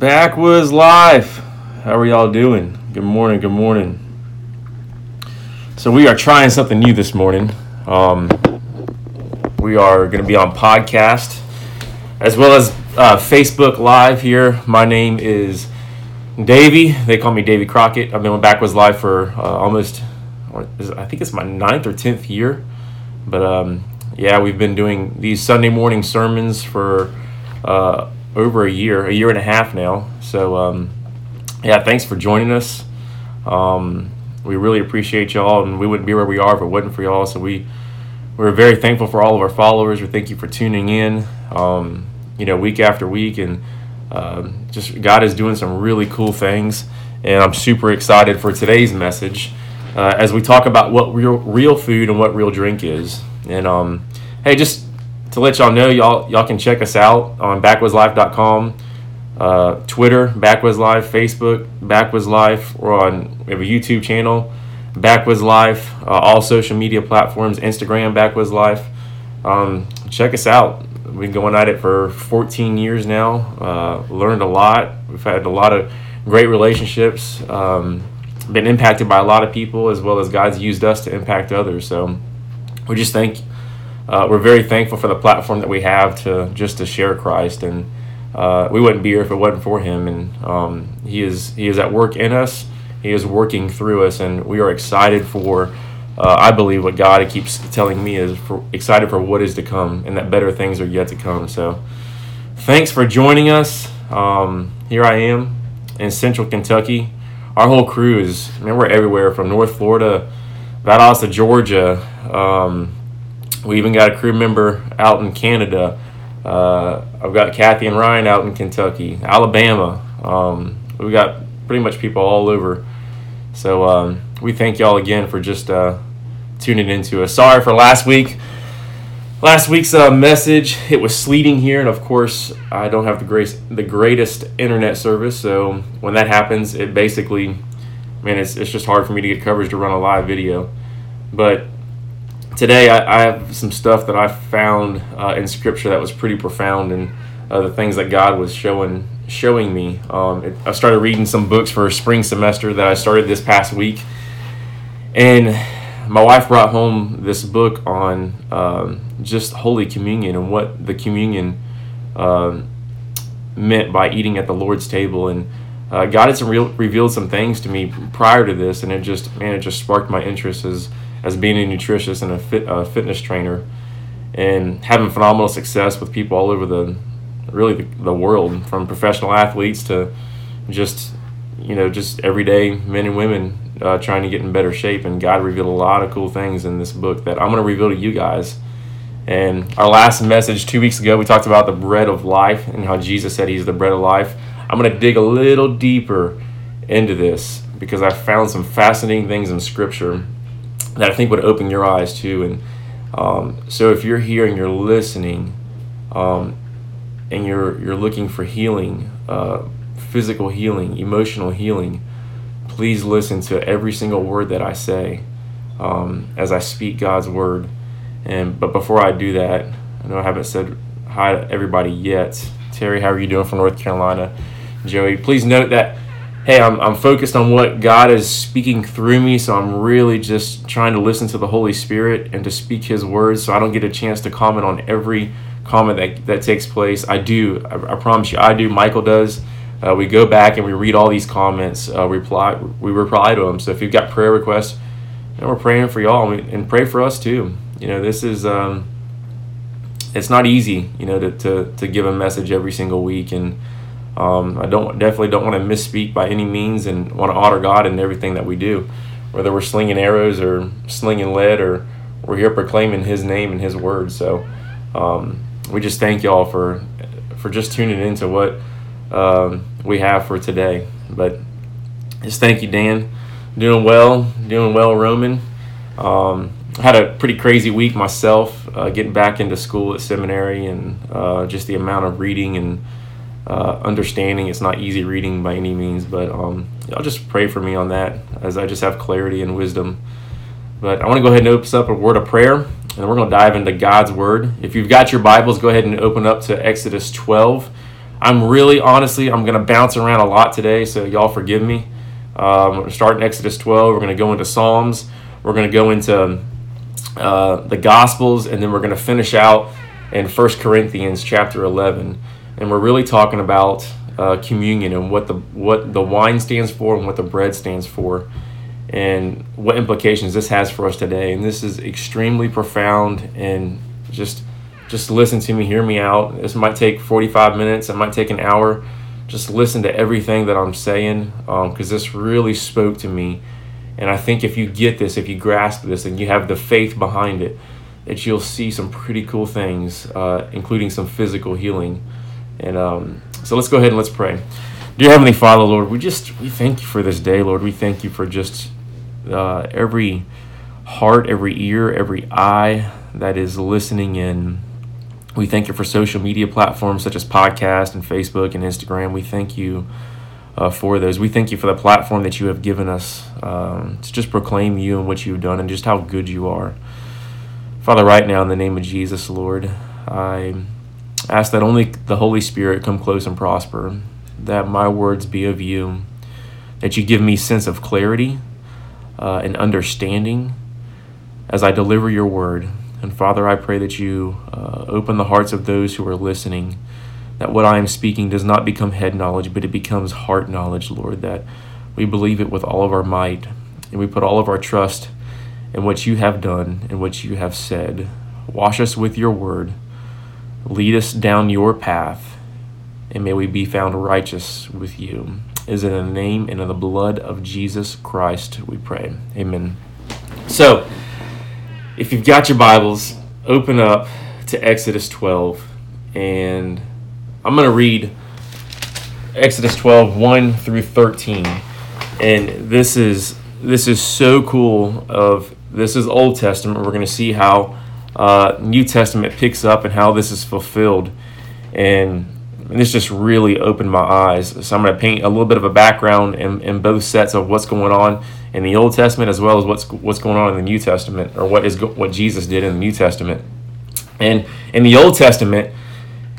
Backwoods Life. How are y'all doing? Good morning. Good morning. So we are trying something new this morning. Um, we are going to be on podcast as well as uh, Facebook Live here. My name is Davey. They call me Davey Crockett. I've been with Backwoods Life for uh, almost, I think it's my ninth or tenth year. But um, yeah, we've been doing these Sunday morning sermons for uh, over a year, a year and a half now. So um, yeah, thanks for joining us. Um, we really appreciate y'all, and we wouldn't be where we are if it wasn't for y'all. So we we're very thankful for all of our followers. We thank you for tuning in, um, you know, week after week, and uh, just God is doing some really cool things. And I'm super excited for today's message uh, as we talk about what real real food and what real drink is. And um, hey, just to let y'all know, y'all y'all can check us out on backwoodslife.com uh, Twitter, Backwoods Life, Facebook, Backwoods Life. We're on, we have a YouTube channel, Backwoods Life, uh, all social media platforms, Instagram, Backwoods Life. Um, check us out. We've been going at it for 14 years now. Uh, learned a lot. We've had a lot of great relationships. Um, been impacted by a lot of people as well as God's used us to impact others. So we just thank. Uh, we're very thankful for the platform that we have to just to share Christ and uh, we wouldn't be here if it wasn't for him. And um, he is he is at work in us. He is working through us, and we are excited for. Uh, I believe what God keeps telling me is for, excited for what is to come, and that better things are yet to come. So, thanks for joining us. Um, here I am in Central Kentucky. Our whole crew is. I mean, we're everywhere from North Florida, Valdosta, Georgia. Um, we even got a crew member out in Canada. Uh, I've got Kathy and Ryan out in Kentucky, Alabama. Um, we got pretty much people all over. So um, we thank y'all again for just uh, tuning into us. Sorry for last week. Last week's uh, message. It was sleeting here, and of course, I don't have the great, the greatest internet service. So when that happens, it basically, man, it's it's just hard for me to get coverage to run a live video. But today I, I, have some stuff that I found uh, in Scripture that was pretty profound, and uh, the things that God was showing showing me. Um, it, I started reading some books for a spring semester that I started this past week, and my wife brought home this book on um, just Holy Communion and what the communion um, meant by eating at the Lord's table, and uh, God had some real, revealed some things to me prior to this, and it just man, it just sparked my interest as as being a nutritionist and a fit, uh, fitness trainer and having phenomenal success with people all over the really the, the world from professional athletes to just you know just everyday men and women uh, trying to get in better shape. And god revealed a lot of cool things in this book that i'm going to reveal to you guys. And our last message two weeks ago we talked about the bread of life and how jesus said he's the bread of life. I'm going to dig a little deeper into this because i found some fascinating things in scripture that I think would open your eyes too. And um, so if you're here and you're listening, um, and you're you're looking for healing, uh, physical healing, emotional healing, please listen to every single word that I say um, as I speak God's word. And but before I do that, I know I haven't said hi to everybody yet. Terry, how are you doing from North Carolina? Joey, please note that hey, I'm, I'm focused on what God is speaking through me, so I'm really just trying to listen to the Holy Spirit and to speak His words so I don't get a chance to comment on every comment that, that takes place. I do, I, I promise you, I do. Michael does. Uh, we go back and we read all these comments, uh, reply, we reply to them. So if you've got prayer requests, you know, we're praying for y'all and, pray for us too. You know, this is, um, it's not easy, you know, to, to, to give a message every single week and, um, I don't definitely don't want to misspeak by any means, and want to honor God in everything that we do, whether we're slinging arrows or slinging lead, or we're here proclaiming His name and His word. So um, we just thank y'all for for just tuning into what um, we have for today. But just thank you, Dan. Doing well, doing well, Roman. Um, had a pretty crazy week myself, uh, getting back into school at seminary, and uh, just the amount of reading and uh, understanding. It's not easy reading by any means, but um, y'all just pray for me on that as I just have clarity and wisdom. But I want to go ahead and open up a word of prayer, and we're going to dive into God's word. If you've got your Bibles, go ahead and open up to Exodus 12. I'm really honestly, I'm going to bounce around a lot today, so y'all forgive me. Um, we're starting Exodus 12. We're going to go into Psalms. We're going to go into uh, the Gospels, and then we're going to finish out in First Corinthians chapter 11. And we're really talking about uh, communion and what the what the wine stands for and what the bread stands for, and what implications this has for us today. And this is extremely profound and just just listen to me, hear me out. This might take 45 minutes, it might take an hour. Just listen to everything that I'm saying because um, this really spoke to me. And I think if you get this, if you grasp this, and you have the faith behind it, that you'll see some pretty cool things, uh, including some physical healing. And um, so let's go ahead and let's pray. Dear Heavenly Father, Lord, we just we thank you for this day, Lord. We thank you for just uh, every heart, every ear, every eye that is listening in. We thank you for social media platforms such as podcast and Facebook and Instagram. We thank you uh, for those. We thank you for the platform that you have given us um, to just proclaim you and what you've done and just how good you are. Father, right now in the name of Jesus, Lord, I ask that only the Holy Spirit come close and prosper, that my words be of you, that you give me sense of clarity uh, and understanding as I deliver your word. And Father, I pray that you uh, open the hearts of those who are listening, that what I am speaking does not become head knowledge, but it becomes heart knowledge, Lord, that we believe it with all of our might, and we put all of our trust in what you have done and what you have said. Wash us with your word, lead us down your path, and may we be found righteous with you. Is in the name and in the blood of Jesus Christ we pray. Amen. So, if you've got your Bibles, open up to Exodus 12, and I'm going to read Exodus 12, 1 through 13. And this is this is so cool of this is Old Testament. We're going to see how uh, New Testament picks up and how this is fulfilled. And this just really opened my eyes. So I'm going to paint a little bit of a background in, in both sets of what's going on in the Old Testament as well as what's what's going on in the New Testament or what is what Jesus did in the New Testament. And in the Old Testament,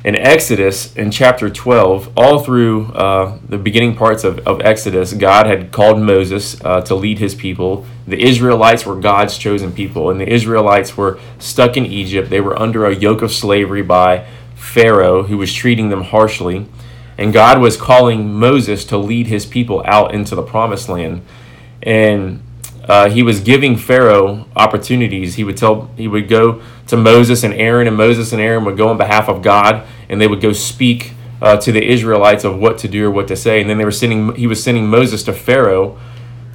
in Exodus, in chapter 12, all through uh, the beginning parts of, of Exodus, God had called Moses uh, to lead his people. The Israelites were God's chosen people, and the Israelites were stuck in Egypt. They were under a yoke of slavery by Pharaoh, who was treating them harshly. And God was calling Moses to lead his people out into the promised land and uh, he was giving Pharaoh opportunities. He would tell he would go to Moses and Aaron, and Moses and Aaron would go on behalf of God, and they would go speak uh, to the Israelites of what to do or what to say. And then they were sending he was sending Moses to Pharaoh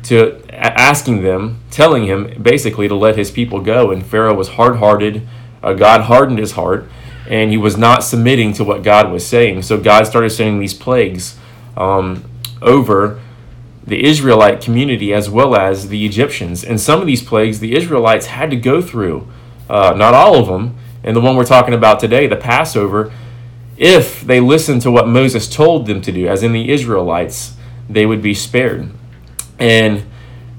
to asking them, telling him basically to let his people go. And Pharaoh was hard hearted. Uh, God hardened his heart, and he was not submitting to what God was saying. So God started sending these plagues um, over the Israelite community as well as the Egyptians. And some of these plagues the Israelites had to go through, uh, not all of them. And the one we're talking about today, the Passover, if they listened to what Moses told them to do, as in the Israelites, they would be spared. And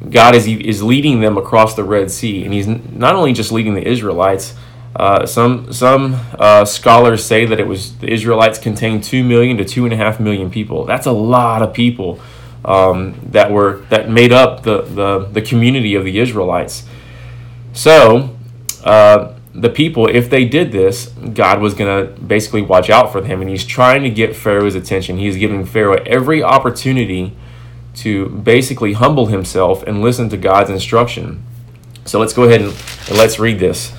God is, is leading them across the Red Sea. And He's not only just leading the Israelites, uh, some some uh, scholars say that it was the Israelites contained two million to two and a half million people. That's a lot of people um, that were that made up the, the, the community of the Israelites. So uh, the people, if they did this, God was going to basically watch out for them, and He's trying to get Pharaoh's attention. He's giving Pharaoh every opportunity to basically humble himself and listen to God's instruction. So let's go ahead and, and let's read this.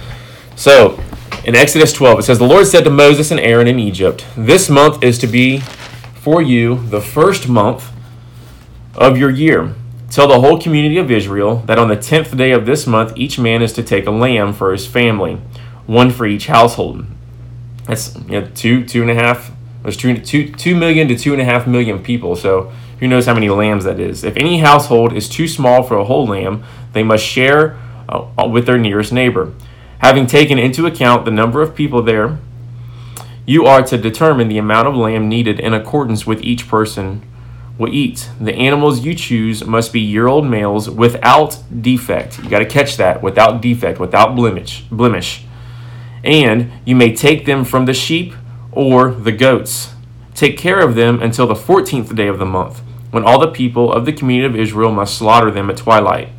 So in Exodus 12, it says, The Lord said to Moses and Aaron in Egypt, This month is to be for you the first month of your year. Tell the whole community of Israel that on the tenth day of this month, each man is to take a lamb for his family, one for each household. That's you know, two, two and a half. There's two, two, two million to two and a half million people. So who knows how many lambs that is? If any household is too small for a whole lamb, they must share uh, with their nearest neighbor. Having taken into account the number of people there, you are to determine the amount of lamb needed in accordance with each person will eat. The animals you choose must be year old males without defect. You got to catch that without defect, without blemish. blemish. And you may take them from the sheep or the goats. Take care of them until the fourteenth day of the month, when all the people of the community of Israel must slaughter them at twilight.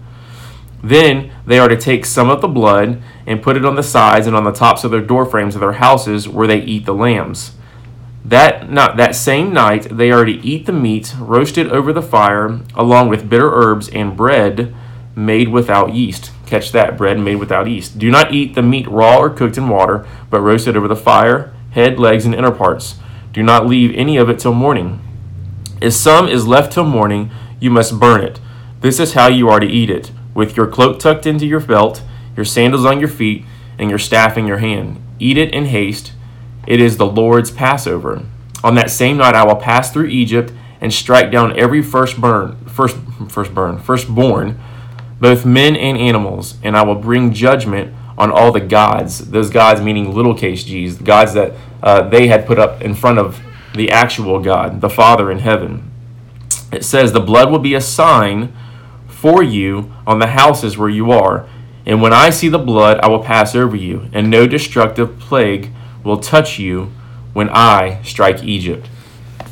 Then they are to take some of the blood and put it on the sides and on the tops of their door frames of their houses where they eat the lambs. That not that same night they are to eat the meat roasted over the fire, along with bitter herbs and bread made without yeast. Catch that bread made without yeast. Do not eat the meat raw or cooked in water, but roasted over the fire, head, legs, and inner parts. Do not leave any of it till morning. If some is left till morning, you must burn it. This is how you are to eat it with your cloak tucked into your belt, your sandals on your feet, and your staff in your hand. Eat it in haste. It is the Lord's Passover. On that same night I will pass through Egypt and strike down every firstborn, first, firstborn, firstborn, both men and animals, and I will bring judgment on all the gods. Those gods meaning little case G's, the gods that uh, they had put up in front of the actual God, the Father in heaven. It says, The blood will be a sign for you on the houses where you are. And when I see the blood, I will pass over you, and no destructive plague will touch you when I strike Egypt.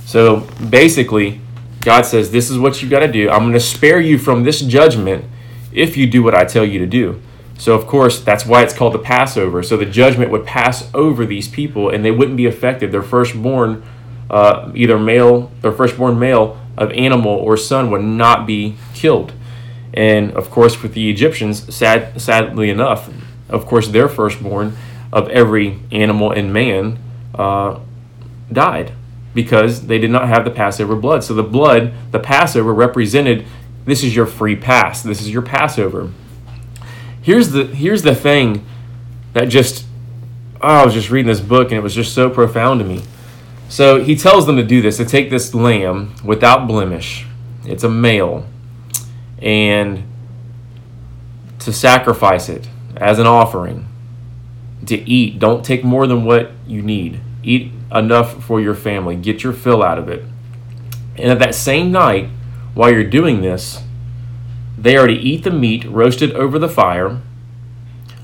So basically, God says, This is what you got to do. I'm going to spare you from this judgment if you do what I tell you to do. So, of course, that's why it's called the Passover. So the judgment would pass over these people and they wouldn't be affected. Their firstborn, uh, either male, their firstborn male of animal or son would not be killed. And of course, with the Egyptians, sad, sadly enough, of course, their firstborn of every animal and man uh, died because they did not have the Passover blood. So the blood, the Passover, represented this is your free pass. This is your Passover. Here's the here's the thing that just oh, I was just reading this book and it was just so profound to me. So he tells them to do this to take this lamb without blemish. It's a male and to sacrifice it as an offering, to eat. Don't take more than what you need. Eat enough for your family. Get your fill out of it. And at that same night, while you're doing this, they are to eat the meat roasted over the fire,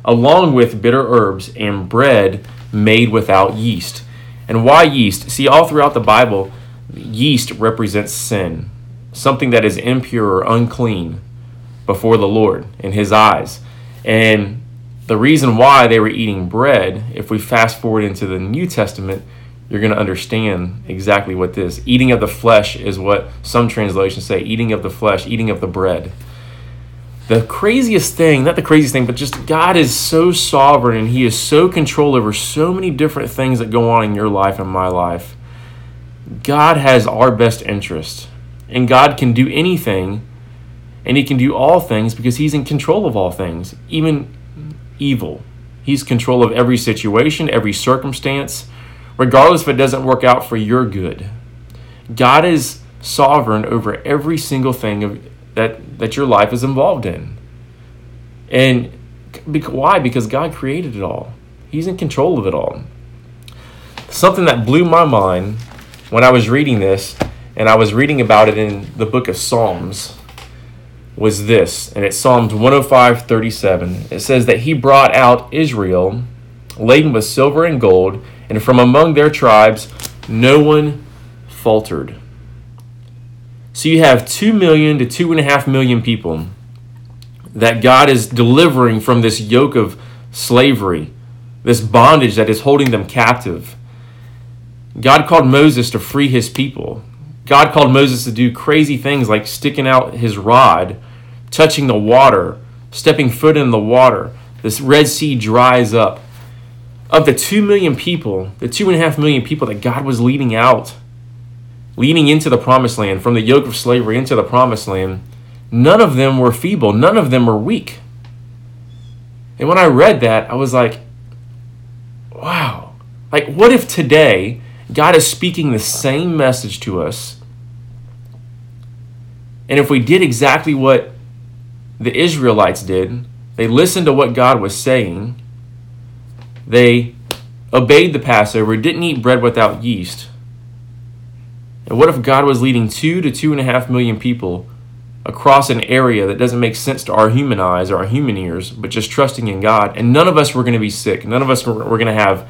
along with bitter herbs and bread made without yeast. And why yeast? See, all throughout the Bible, yeast represents sin something that is impure or unclean before the Lord in his eyes. And the reason why they were eating bread, if we fast forward into the New Testament, you're going to understand exactly what this eating of the flesh is what some translations say eating of the flesh eating of the bread. The craziest thing not the craziest thing but just god is so sovereign and he is so control over so many different things that go on in your life and my life. God has our best interest and God can do anything, and He can do all things because He's in control of all things, even evil. He's control of every situation, every circumstance, regardless if it doesn't work out for your good. God is sovereign over every single thing of, that, that your life is involved in. And why? Because God created it all. He's in control of it all. Something that blew my mind when I was reading this and I was reading about it in the book of Psalms, was this, and it's Psalms 105 37. It says that he brought out Israel laden with silver and gold, and from among their tribes no one faltered. So you have 2 million to 2.5 million people that God is delivering from this yoke of slavery, this bondage that is holding them captive. God called Moses to free his people. God called Moses to do crazy things like sticking out his rod, touching the water, stepping foot in the water. This Red Sea dries up. Of the two million people, the two and a half million people that God was leading out, leading into the promised land, from the yoke of slavery into the promised land, none of them were feeble, none of them were weak. And when I read that, I was like, wow. Like, what if today God is speaking the same message to us. And if we did exactly what the Israelites did, they listened to what God was saying, they obeyed the Passover, didn't eat bread without yeast. And what if God was leading two to two and a half million people across an area that doesn't make sense to our human eyes or our human ears, but just trusting in God? And none of us were going to be sick. None of us were, were going to have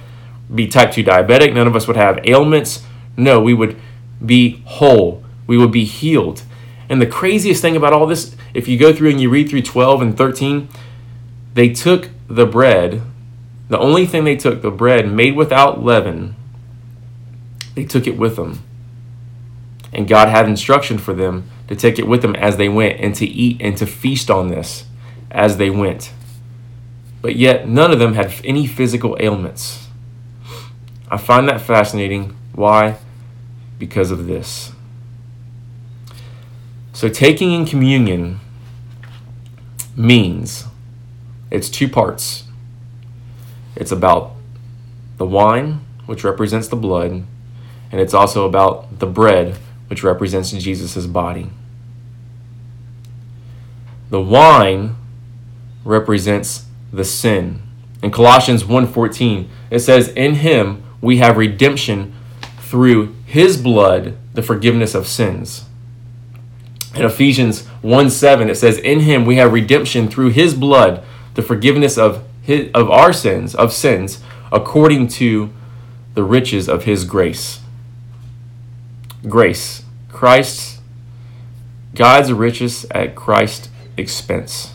be type 2 diabetic. None of us would have ailments. No, we would be whole. We would be healed. And the craziest thing about all this, if you go through and you read through 12 and 13, they took the bread, the only thing they took, the bread made without leaven, they took it with them. And God had instruction for them to take it with them as they went and to eat and to feast on this as they went. But yet, none of them had any physical ailments. I find that fascinating. Why? Because of this. So, taking in communion means it's two parts. It's about the wine, which represents the blood, and it's also about the bread, which represents Jesus' body. The wine represents the sin. In Colossians 1:14, it says, "In him we have redemption through his blood, the forgiveness of sins." In Ephesians 1 7, it says, In him we have redemption through his blood, the forgiveness of his, of our sins, of sins, according to the riches of his grace. Grace. Christ's God's riches at Christ's expense.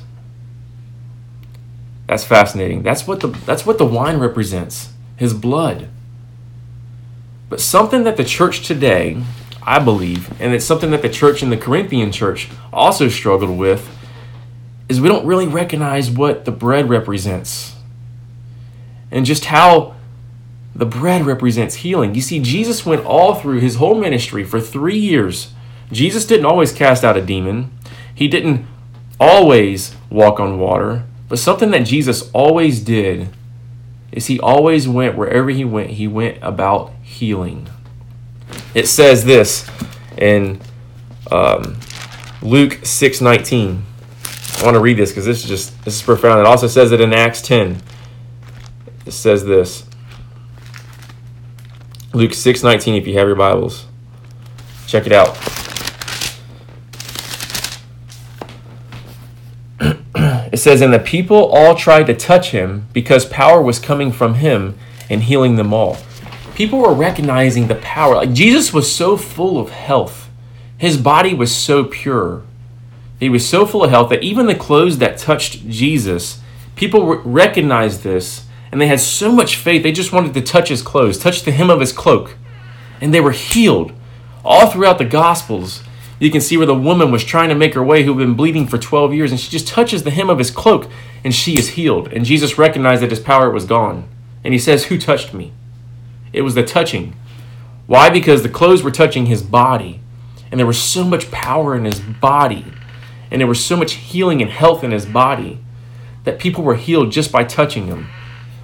That's fascinating. That's what the that's what the wine represents. His blood. But something that the church today, I believe, and it's something that the church in the Corinthian church also struggled with is we don't really recognize what the bread represents and just how the bread represents healing. You see, Jesus went all through his whole ministry for three years. Jesus didn't always cast out a demon, he didn't always walk on water, but something that Jesus always did is he always went wherever he went, he went about healing. It says this in um, Luke 6 19. I want to read this because this is just this is profound. It also says it in Acts 10. It says this. Luke 6 19, if you have your Bibles. Check it out. it says, And the people all tried to touch him because power was coming from him and healing them all. People were recognizing the power. Like Jesus was so full of health, his body was so pure. He was so full of health that even the clothes that touched Jesus, people recognized this and they had so much faith, they just wanted to touch his clothes, touch the hem of his cloak, and they were healed. All throughout the Gospels, you can see where the woman was trying to make her way who had been bleeding for 12 years, and she just touches the hem of his cloak, and she is healed. And Jesus recognized that his power was gone. And he says, Who touched me? It was the touching. Why? Because the clothes were touching his body, and there was so much power in his body and there was so much healing and health in his body that people were healed just by touching him.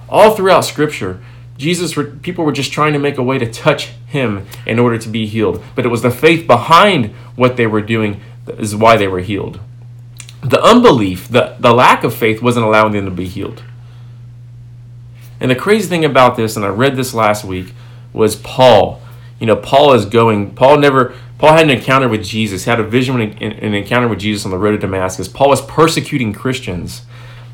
All throughout Scripture, Jesus, people were just trying to make a way to touch him in order to be healed. But it was the faith behind what they were doing that is why they were healed. The unbelief, the, the lack of faith, wasn't allowing them to be healed. And the crazy thing about this, and I read this last week, was Paul. You know, Paul is going, Paul never, Paul had an encounter with Jesus, he had a vision, and an encounter with Jesus on the road to Damascus. Paul was persecuting Christians.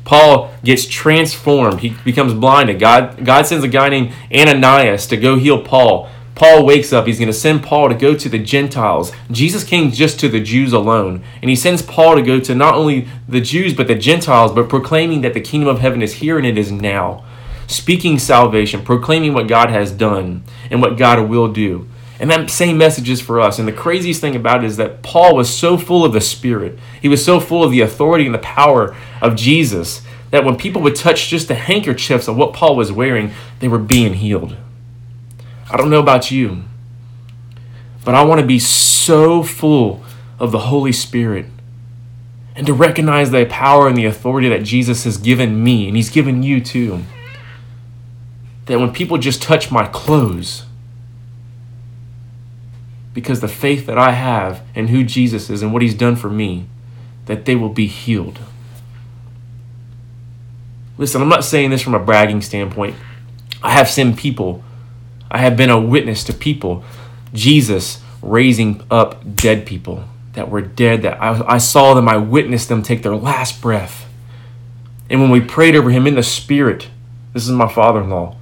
Paul gets transformed. He becomes blinded. God, God sends a guy named Ananias to go heal Paul. Paul wakes up. He's going to send Paul to go to the Gentiles. Jesus came just to the Jews alone. And he sends Paul to go to not only the Jews, but the Gentiles, but proclaiming that the kingdom of heaven is here and it is now. Speaking salvation, proclaiming what God has done and what God will do. And that same message is for us. And the craziest thing about it is that Paul was so full of the Spirit. He was so full of the authority and the power of Jesus that when people would touch just the handkerchiefs of what Paul was wearing, they were being healed. I don't know about you, but I want to be so full of the Holy Spirit and to recognize the power and the authority that Jesus has given me and He's given you too. That when people just touch my clothes, because the faith that I have in who Jesus is and what he's done for me, that they will be healed. Listen, I'm not saying this from a bragging standpoint. I have seen people, I have been a witness to people, Jesus raising up dead people that were dead, that I, I saw them, I witnessed them take their last breath. And when we prayed over him in the spirit, this is my father in law,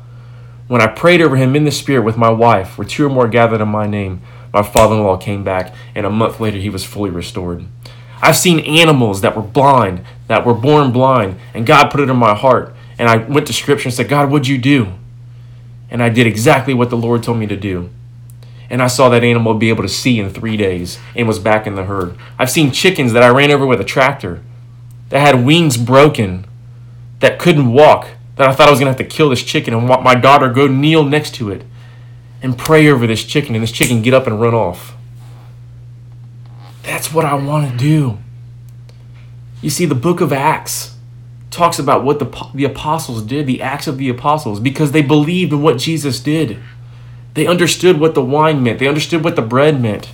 When I prayed over him in the spirit with my wife, where two or more gathered in my name, my father in law came back, and a month later he was fully restored. I've seen animals that were blind, that were born blind, and God put it in my heart. And I went to scripture and said, God, what'd you do? And I did exactly what the Lord told me to do. And I saw that animal be able to see in three days and was back in the herd. I've seen chickens that I ran over with a tractor that had wings broken, that couldn't walk, that I thought I was going to have to kill this chicken and want my daughter go kneel next to it and pray over this chicken and this chicken get up and run off. That's what I want to do. You see, the book of Acts talks about what the, the apostles did, the acts of the apostles, because they believed in what Jesus did. They understood what the wine meant, they understood what the bread meant,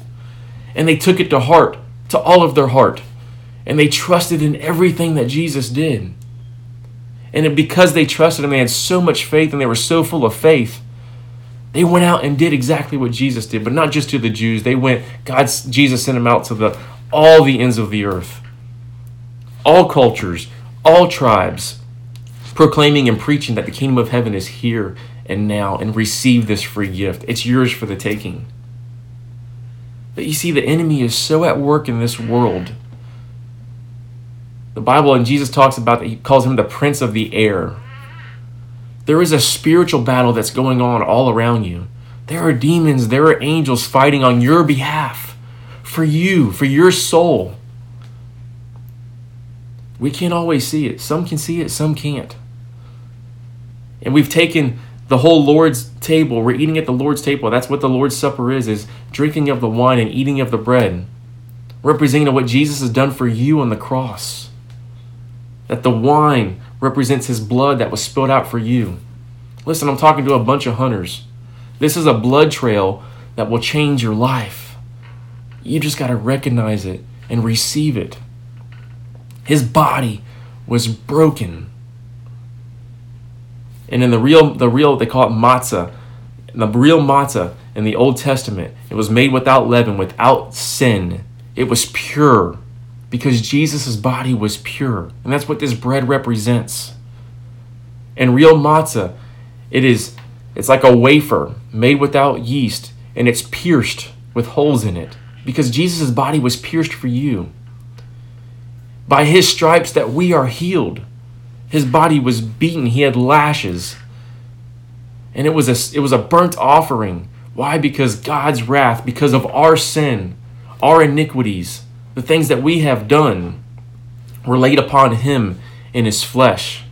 and they took it to heart, to all of their heart, and they trusted in everything that Jesus did. And because they trusted him, they had so much faith and they were so full of faith they went out and did exactly what Jesus did, but not just to the Jews. They went, God's Jesus sent them out to the all the ends of the earth. All cultures, all tribes, proclaiming and preaching that the kingdom of heaven is here and now and receive this free gift. It's yours for the taking. But you see, the enemy is so at work in this world. The Bible and Jesus talks about that he calls him the prince of the air. There is a spiritual battle that's going on all around you. There are demons, there are angels fighting on your behalf, for you, for your soul. We can't always see it. Some can see it, some can't. And we've taken the whole Lord's table. We're eating at the Lord's table. That's what the Lord's Supper is, is drinking of the wine and eating of the bread. Representing what Jesus has done for you on the cross. That the wine represents his blood that was spilled out for you. Listen, I'm talking to a bunch of hunters. This is a blood trail that will change your life. You just got to recognize it and receive it. His body was broken. And in the real, the real, they call it matzah. The real matzah in the Old Testament, it was made without leaven, without sin. It was pure because Jesus' body was pure. And that's what this bread represents. And real matzah, it is it's like a wafer made without yeast and it's pierced with holes in it because Jesus' body was pierced for you. By his stripes that we are healed. His body was beaten, he had lashes. And it was a it was a burnt offering. Why? Because God's wrath, because of our sin, our iniquities, the things that we have done were laid upon him in his flesh.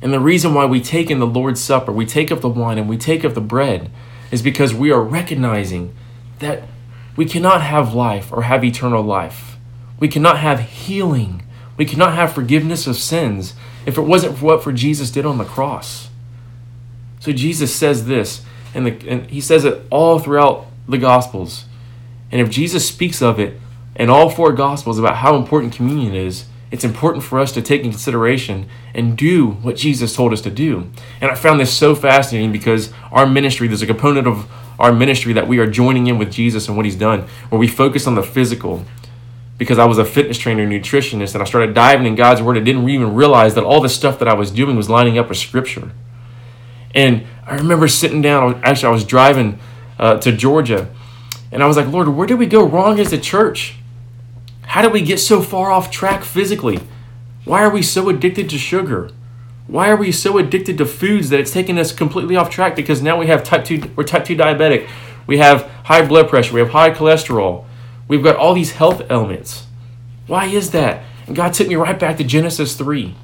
And the reason why we take in the Lord's Supper, we take of the wine and we take of the bread, is because we are recognizing that we cannot have life or have eternal life. We cannot have healing. We cannot have forgiveness of sins if it wasn't for what for Jesus did on the cross. So Jesus says this, and, the, and he says it all throughout the Gospels. And if Jesus speaks of it, in all four Gospels about how important communion is, it's important for us to take in consideration and do what Jesus told us to do. And I found this so fascinating because our ministry, there's a component of our ministry that we are joining in with Jesus and what he's done, where we focus on the physical. Because I was a fitness trainer, nutritionist, and I started diving in God's word, I didn't even realize that all the stuff that I was doing was lining up with Scripture. And I remember sitting down, actually, I was driving uh, to Georgia, and I was like, Lord, where did we go wrong as a church? How do we get so far off track physically? Why are we so addicted to sugar? Why are we so addicted to foods that it's taken us completely off track because now we have type 2 we're type 2 diabetic. We have high blood pressure, we have high cholesterol. We've got all these health elements. Why is that? And God took me right back to Genesis 3.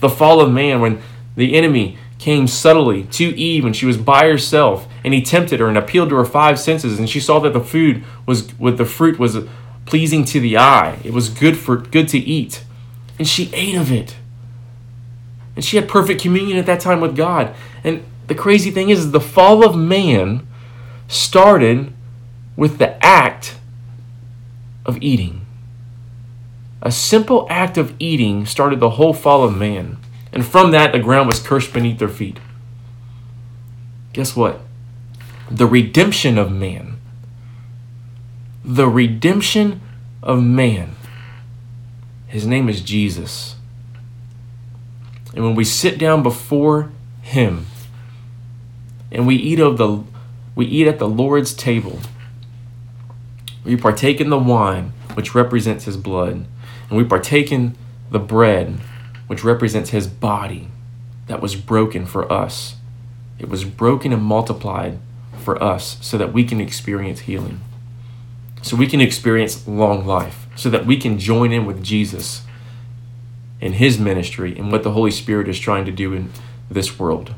The fall of man when the enemy came subtly to Eve when she was by herself and he tempted her and appealed to her five senses and she saw that the food was with the fruit was pleasing to the eye. It was good for good to eat. And she ate of it. And she had perfect communion at that time with God. And the crazy thing is the fall of man started with the act of eating. A simple act of eating started the whole fall of man. And from that, the ground was cursed beneath their feet. Guess what? The redemption of man the redemption of man. His name is Jesus. And when we sit down before Him, and we eat of the we eat at the Lord's table. We partake in the wine, which represents his blood, and we partake in the bread, which represents his body that was broken for us. It was broken and multiplied for us so that we can experience healing, so we can experience long life, so that we can join in with Jesus in his ministry and what the Holy Spirit is trying to do in this world.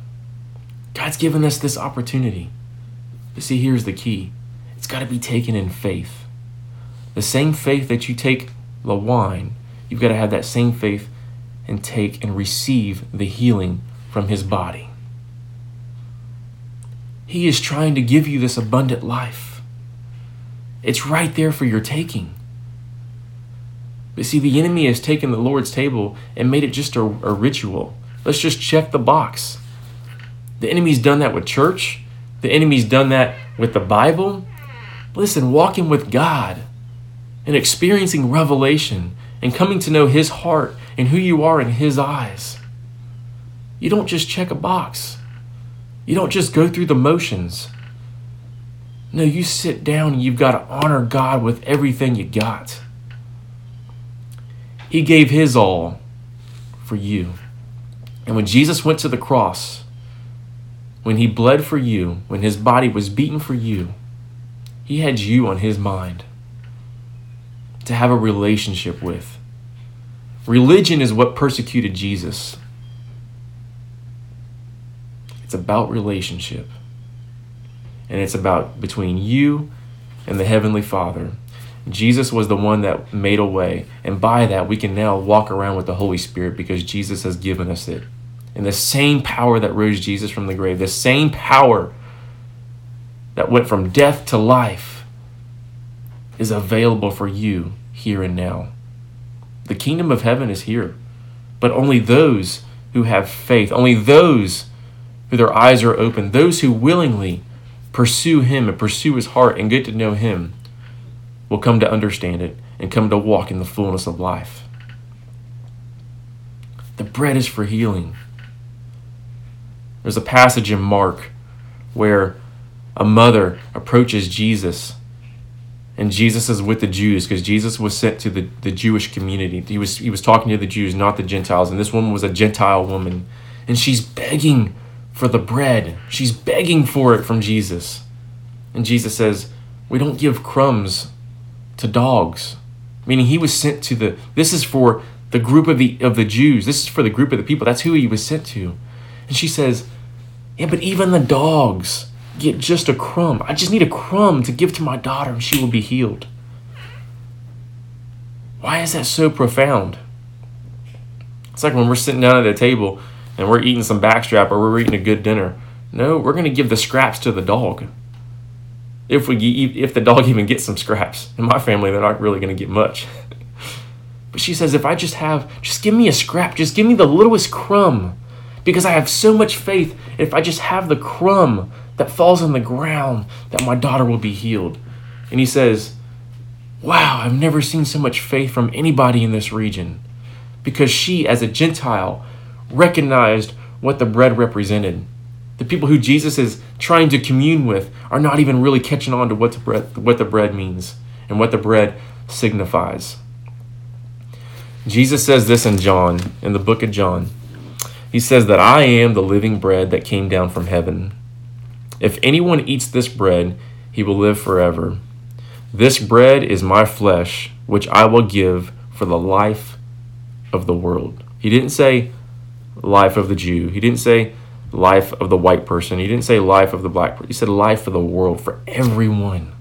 God's given us this opportunity. But see, here's the key it's got to be taken in faith. The same faith that you take the wine, you've got to have that same faith and take and receive the healing from his body. He is trying to give you this abundant life. It's right there for your taking. But see, the enemy has taken the Lord's table and made it just a, a ritual. Let's just check the box. The enemy's done that with church. The enemy's done that with the Bible. Listen, walking with God and experiencing revelation and coming to know His heart and who you are in His eyes. You don't just check a box, you don't just go through the motions. No, you sit down and you've got to honor God with everything you got. He gave His all for you. And when Jesus went to the cross, when He bled for you, when His body was beaten for you, He had you on His mind to have a relationship with. Religion is what persecuted Jesus. It's about relationship. And it's about between you and the Heavenly Father. Jesus was the one that made a way. And by that, we can now walk around with the Holy Spirit because Jesus has given us it. And the same power that rose Jesus from the grave, the same power that went from death to life, is available for you here and now. The kingdom of heaven is here, but only those who have faith, only those who their eyes are open, those who willingly pursue Him and pursue His heart and get to know Him will come to understand it and come to walk in the fullness of life. The bread is for healing. There's a passage in Mark where a mother approaches Jesus and Jesus is with the Jews because Jesus was sent to the, the Jewish community. He was he was talking to the Jews, not the Gentiles. And this woman was a Gentile woman, and she's begging for the bread. She's begging for it from Jesus. And Jesus says, "We don't give crumbs to dogs." Meaning he was sent to the this is for the group of the of the Jews. This is for the group of the people. That's who he was sent to. And she says, "Yeah, but even the dogs get just a crumb. I just need a crumb to give to my daughter and she will be healed. Why is that so profound? It's like when we're sitting down at a table and we're eating some backstrap or we're eating a good dinner. No, we're going to give the scraps to the dog. If we if the dog even gets some scraps. In my family, they're not really going to get much. but she says, if I just have, just give me a scrap, just give me the littlest crumb, because I have so much faith. If I just have the crumb that falls on the ground that my daughter will be healed. And he says, Wow, I've never seen so much faith from anybody in this region. Because she, as a Gentile, recognized what the bread represented. The people who Jesus is trying to commune with are not even really catching on to what the bread, what the bread means and what the bread signifies. Jesus says this in John, in the book of John. He says that I am the living bread that came down from heaven. If anyone eats this bread, he will live forever. This bread is my flesh, which I will give for the life of the world. He didn't say life of the Jew. He didn't say life of the white person. He didn't say life of the black person. He said life of the world for everyone.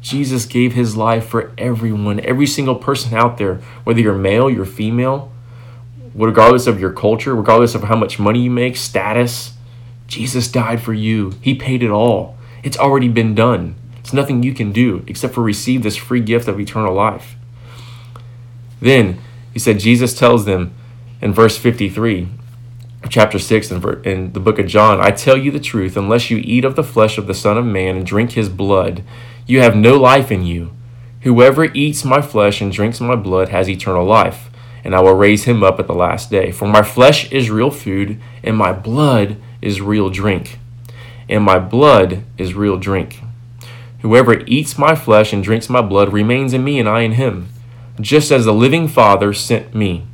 Jesus gave his life for everyone, every single person out there, whether you're male, you're female, regardless of your culture, regardless of how much money you make, status, Jesus died for you. He paid it all. It's already been done. It's nothing you can do except for receive this free gift of eternal life. Then he said, Jesus tells them in verse 53 chapter 6 in the book of John, I tell you the truth, unless you eat of the flesh of the Son of Man and drink his blood, you have no life in you. Whoever eats my flesh and drinks my blood has eternal life, and I will raise him up at the last day. For my flesh is real food, and my blood is real drink. and my blood is real drink. Whoever eats my flesh and drinks my blood remains in me, and I in him, just as the living Father sent me.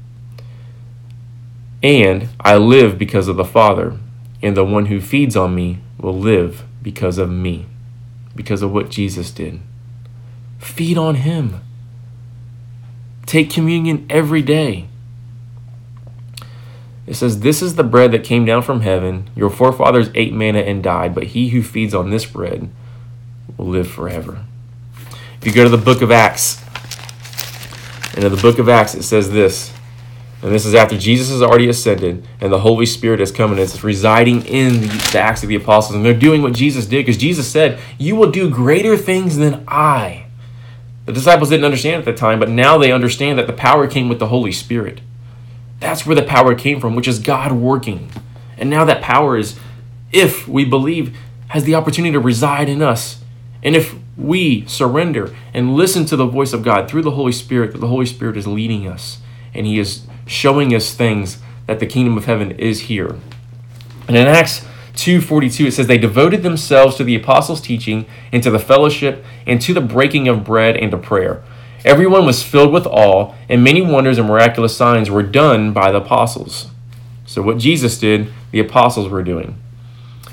And I live because of the Father, and the one who feeds on me will live because of me, because of what Jesus did. Feed on him. Take communion every day. It says, This is the bread that came down from heaven. Your forefathers ate manna and died, but he who feeds on this bread will live forever. If you go to the book of Acts, and in the book of Acts, it says this and this is after Jesus has already ascended and the Holy Spirit has come and is residing in the Acts of the Apostles. And they're doing what Jesus did because Jesus said, You will do greater things than I. The disciples didn't understand at the time, but now they understand that the power came with the Holy Spirit. That's where the power came from, which is God working. And now that power is, if we believe, has the opportunity to reside in us. And if we surrender and listen to the voice of God through the Holy Spirit, that the Holy Spirit is leading us and He is showing us things that the kingdom of heaven is here. And in Acts 2:42 it says they devoted themselves to the apostles' teaching and to the fellowship and to the breaking of bread and to prayer. Everyone was filled with awe, and many wonders and miraculous signs were done by the apostles. So what Jesus did, the apostles were doing.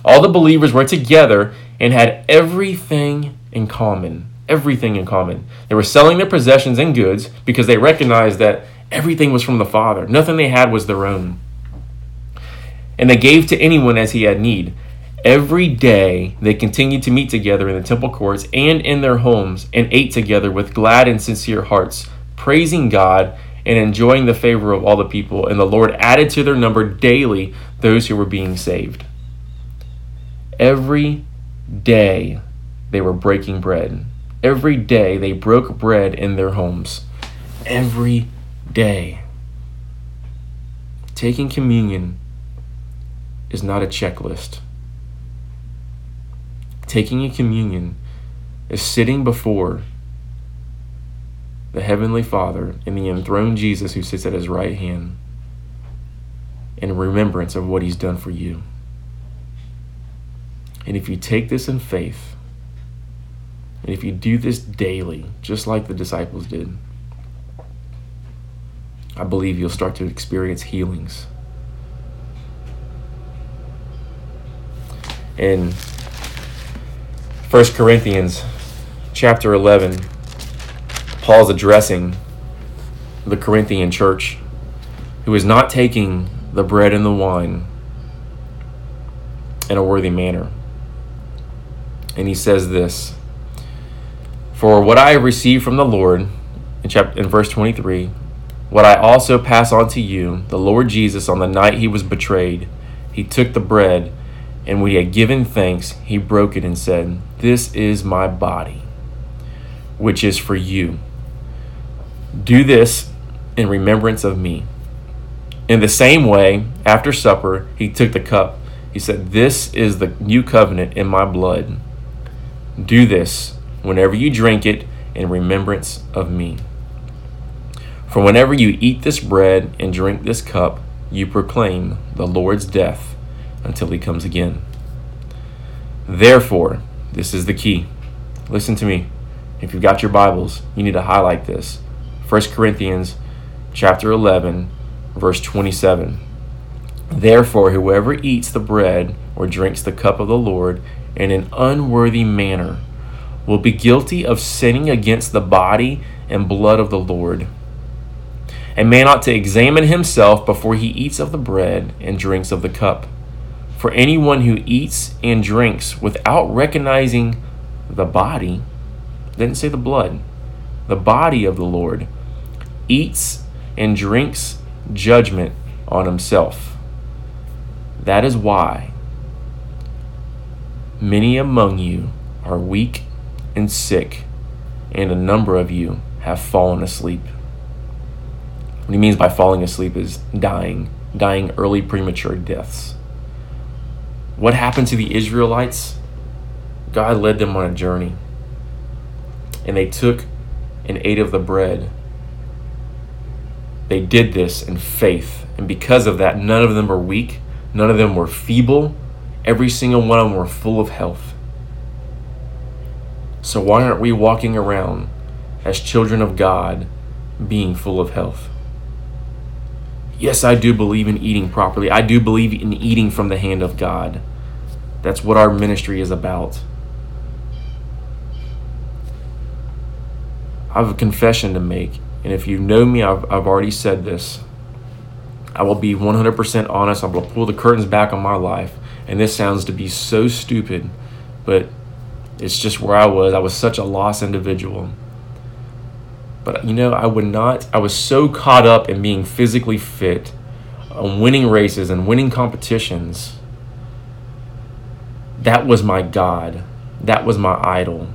All the believers were together and had everything in common. Everything in common. They were selling their possessions and goods because they recognized that Everything was from the Father. Nothing they had was their own. And they gave to anyone as he had need. Every day they continued to meet together in the temple courts and in their homes and ate together with glad and sincere hearts, praising God and enjoying the favor of all the people. And the Lord added to their number daily those who were being saved. Every day they were breaking bread. Every day they broke bread in their homes. Every day. Taking communion is not a checklist. Taking a communion is sitting before the Heavenly Father and the enthroned Jesus who sits at his right hand in remembrance of what he's done for you. And if you take this in faith, and if you do this daily, just like the disciples did, I believe you'll start to experience healings. In 1 Corinthians chapter 11, Paul's addressing the Corinthian church who is not taking the bread and the wine in a worthy manner. And he says this For what I received from the Lord, in, chapter, in verse 23, what I also pass on to you, the Lord Jesus, on the night he was betrayed, he took the bread, and when he had given thanks, he broke it and said, This is my body, which is for you. Do this in remembrance of me. In the same way, after supper, he took the cup. He said, This is the new covenant in my blood. Do this whenever you drink it in remembrance of me. For whenever you eat this bread and drink this cup, you proclaim the Lord's death until he comes again. Therefore, this is the key. Listen to me. If you've got your Bibles, you need to highlight this. 1 Corinthians chapter 11, verse 27. Therefore, whoever eats the bread or drinks the cup of the Lord in an unworthy manner will be guilty of sinning against the body and blood of the Lord. A man ought to examine himself before he eats of the bread and drinks of the cup. For anyone who eats and drinks without recognizing the body, didn't say the blood, the body of the Lord, eats and drinks judgment on himself. That is why many among you are weak and sick, and a number of you have fallen asleep. What he means by falling asleep is dying, dying early premature deaths. What happened to the Israelites? God led them on a journey. And they took and ate of the bread. They did this in faith. And because of that, none of them were weak, none of them were feeble. Every single one of them were full of health. So, why aren't we walking around as children of God being full of health? Yes, I do believe in eating properly. I do believe in eating from the hand of God. That's what our ministry is about. I have a confession to make. And if you know me, I've, I've already said this. I will be 100% honest. I will pull the curtains back on my life. And this sounds to be so stupid, but it's just where I was. I was such a lost individual. But you know, I would not, I was so caught up in being physically fit, on winning races and winning competitions. That was my God. That was my idol.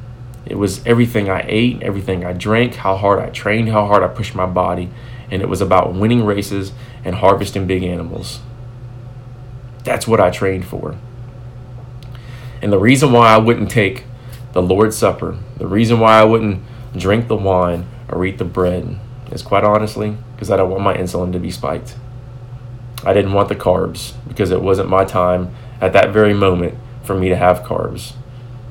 It was everything I ate, everything I drank, how hard I trained, how hard I pushed my body. And it was about winning races and harvesting big animals. That's what I trained for. And the reason why I wouldn't take the Lord's Supper, the reason why I wouldn't drink the wine or eat the bread is quite honestly because I don't want my insulin to be spiked. I didn't want the carbs because it wasn't my time at that very moment for me to have carbs.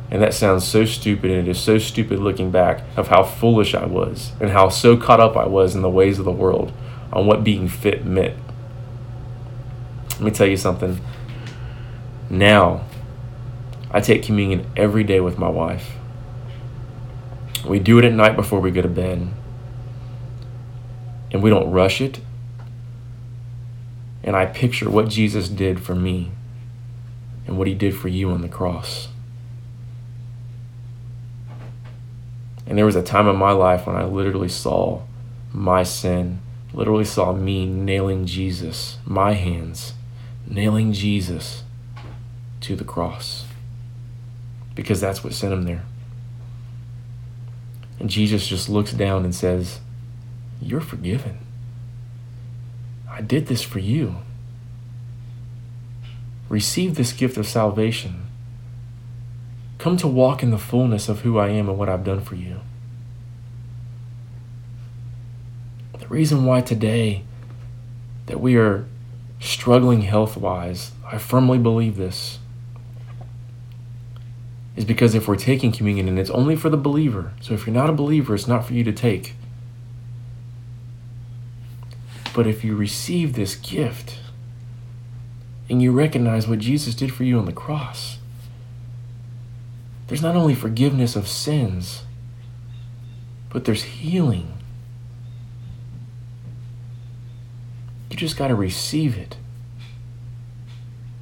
And that sounds so stupid, and it is so stupid looking back of how foolish I was and how so caught up I was in the ways of the world on what being fit meant. Let me tell you something. Now, I take communion every day with my wife. We do it at night before we go to bed. And we don't rush it. And I picture what Jesus did for me and what he did for you on the cross. And there was a time in my life when I literally saw my sin, literally saw me nailing Jesus, my hands, nailing Jesus to the cross. Because that's what sent him there. And Jesus just looks down and says, You're forgiven. I did this for you. Receive this gift of salvation. Come to walk in the fullness of who I am and what I've done for you. The reason why today that we are struggling health wise, I firmly believe this, is because if we're taking communion and it's only for the believer, so if you're not a believer, it's not for you to take. But if you receive this gift and you recognize what Jesus did for you on the cross, there's not only forgiveness of sins, but there's healing. You just got to receive it.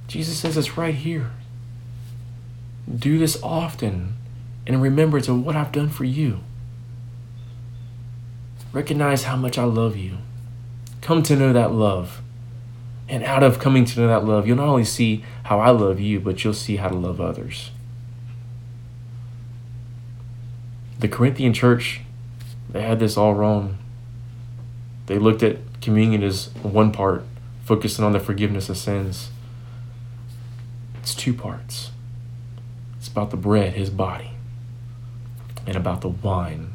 Jesus says it's right here. Do this often in remembrance of what I've done for you. Recognize how much I love you. Come to know that love. And out of coming to know that love, you'll not only see how I love you, but you'll see how to love others. the Corinthian church, they had this all wrong. They looked at communion as one part, focusing on the forgiveness of sins. It's two parts. About the bread, his body, and about the wine,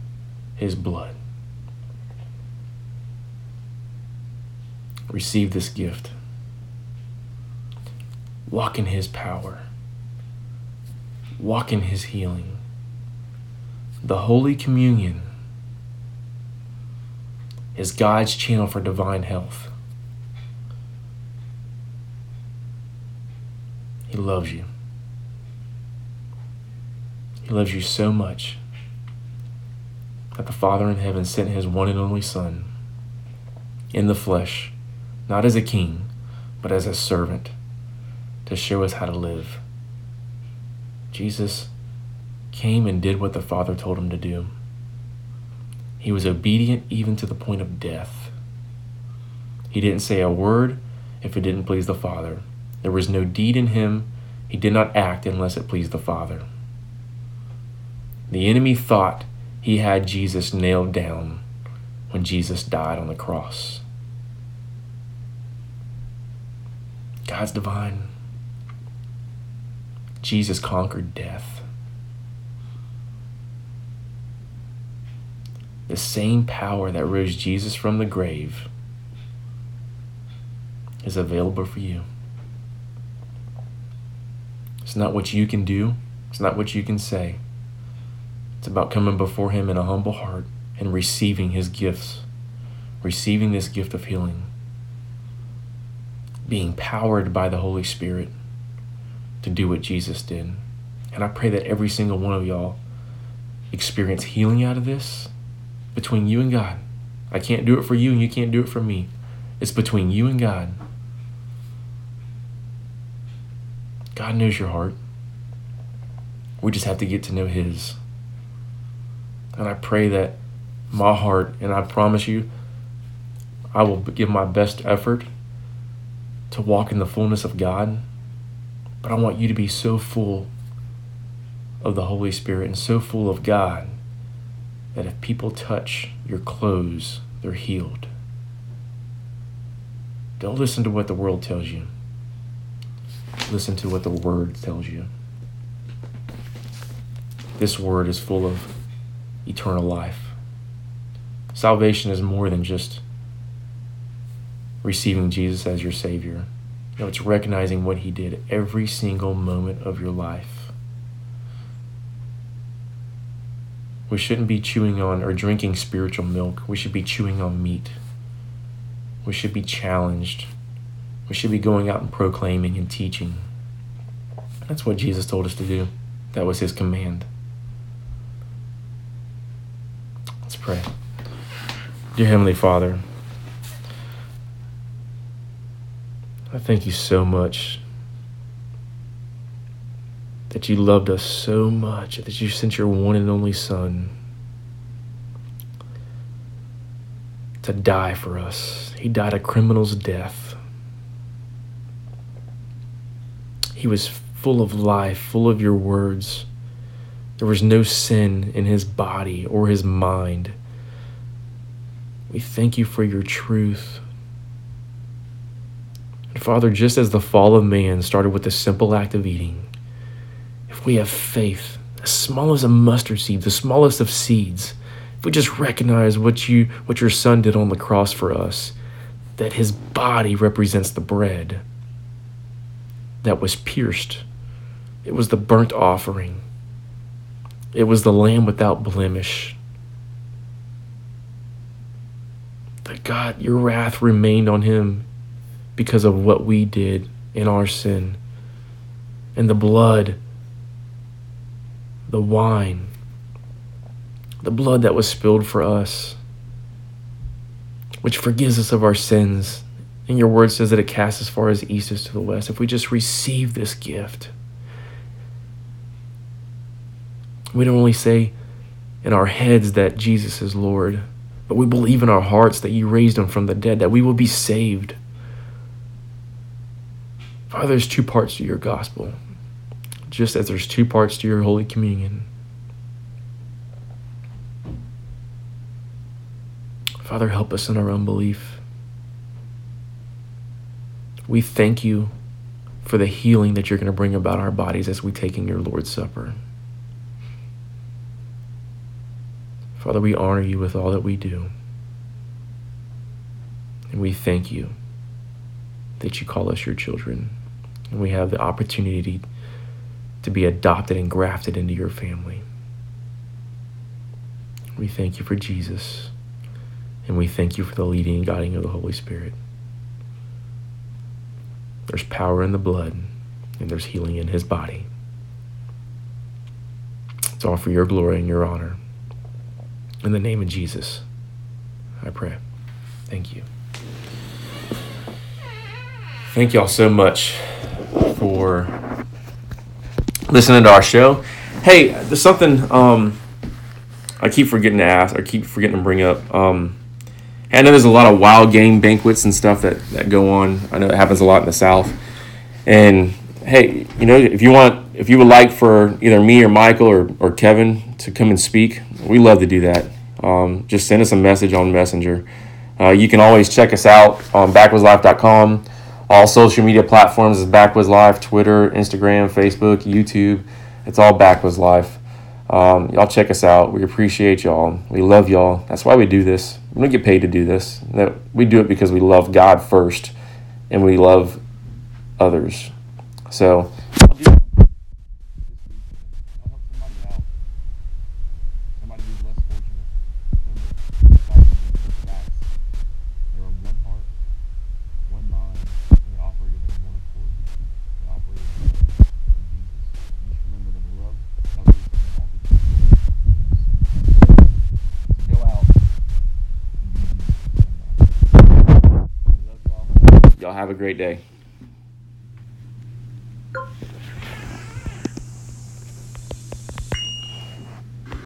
his blood. Receive this gift. Walk in his power. Walk in his healing the Holy Communion is God's channel for divine health. He loves you. He loves you so much that the Father in heaven sent his one and only Son in the flesh, not as a king, but as a servant, to show us how to live. Jesus came and did what the Father told him to do. He was obedient even to the point of death. He didn't say a word if it didn't please the Father. There was no deed in him. He did not act unless it pleased the Father. The enemy thought he had Jesus nailed down when Jesus died on the cross. God's divine. Jesus conquered death. the same power that rose Jesus from the grave is available for you. It's not what you can do, it's not what you can say. It's about coming before Him in a humble heart and receiving His gifts, receiving this gift of healing, being powered by the Holy Spirit to do what Jesus did. And I pray that every single one of y'all experience healing out of this between you and God. I can't do it for you, and you can't do it for me. It's between you and God. God knows your heart. We just have to get to know His. And I pray that my heart, and I promise you, I will give my best effort to walk in the fullness of God. But I want you to be so full of the Holy Spirit and so full of God that if people touch your clothes, they're healed. Don't listen to what the world tells you. Listen to what the Word tells you. This Word is full of eternal life. Salvation is more than just receiving Jesus as your Savior. It's recognizing what He did every single moment of your life. We shouldn't be chewing on or drinking spiritual milk. We should be chewing on meat. We should be challenged. We should be going out and proclaiming and teaching. That's what Jesus told us to do. That was his command. Let's pray. Dear Heavenly Father, I thank you so much that you loved us so much that you sent your one and only Son to die for us. He died a criminal's death. He was full of life, full of your words. There was no sin in his body or his mind. We thank you for your truth. And Father, just as the fall of man started with a simple act of eating, if we have faith, as small as a mustard seed, the smallest of seeds, if we just recognize what you what your son did on the cross for us, that his body represents the bread that was pierced. It was the burnt offering. It was the lamb without blemish. That God, your wrath remained on him because of what we did in our sin. And the blood, the wine, the blood that was spilled for us, which forgives us of our sins. And your word says that it casts as far as east is to the west. If we just receive this gift, we don't only say in our heads that Jesus is Lord, but we believe in our hearts that you raised him from the dead, that we will be saved. Father, there's two parts to your gospel, just as there's two parts to your Holy Communion. Father, help us in our unbelief. We thank you for the healing that you're going to bring about our bodies as we take in your Lord's Supper. Father, we honor you with all that we do. And we thank you that you call us your children. And we have the opportunity to be adopted and grafted into your family. We thank you for Jesus. And we thank you for the leading and guiding of the Holy Spirit. There's power in the blood, and there's healing in his body. It's all for your glory and your honor. In the name of Jesus, I pray. Thank you. Thank y'all so much for listening to our show. Hey, there's something um, I keep forgetting to ask, I keep forgetting to bring up. Um, I know there's a lot of wild game banquets and stuff that, that go on. I know it happens a lot in the South. And hey, you know, if you want, if you would like for either me or Michael or, or Kevin to come and speak, we love to do that. Um, just send us a message on Messenger. Uh, you can always check us out on backwoodslife.com. All social media platforms is Backwoods Life, Twitter, Instagram, Facebook, YouTube. It's all Backwoods Life. Um, y'all check us out. We appreciate y'all. We love y'all. That's why we do this. We don't get paid to do this. We do it because we love God first and we love others. So day.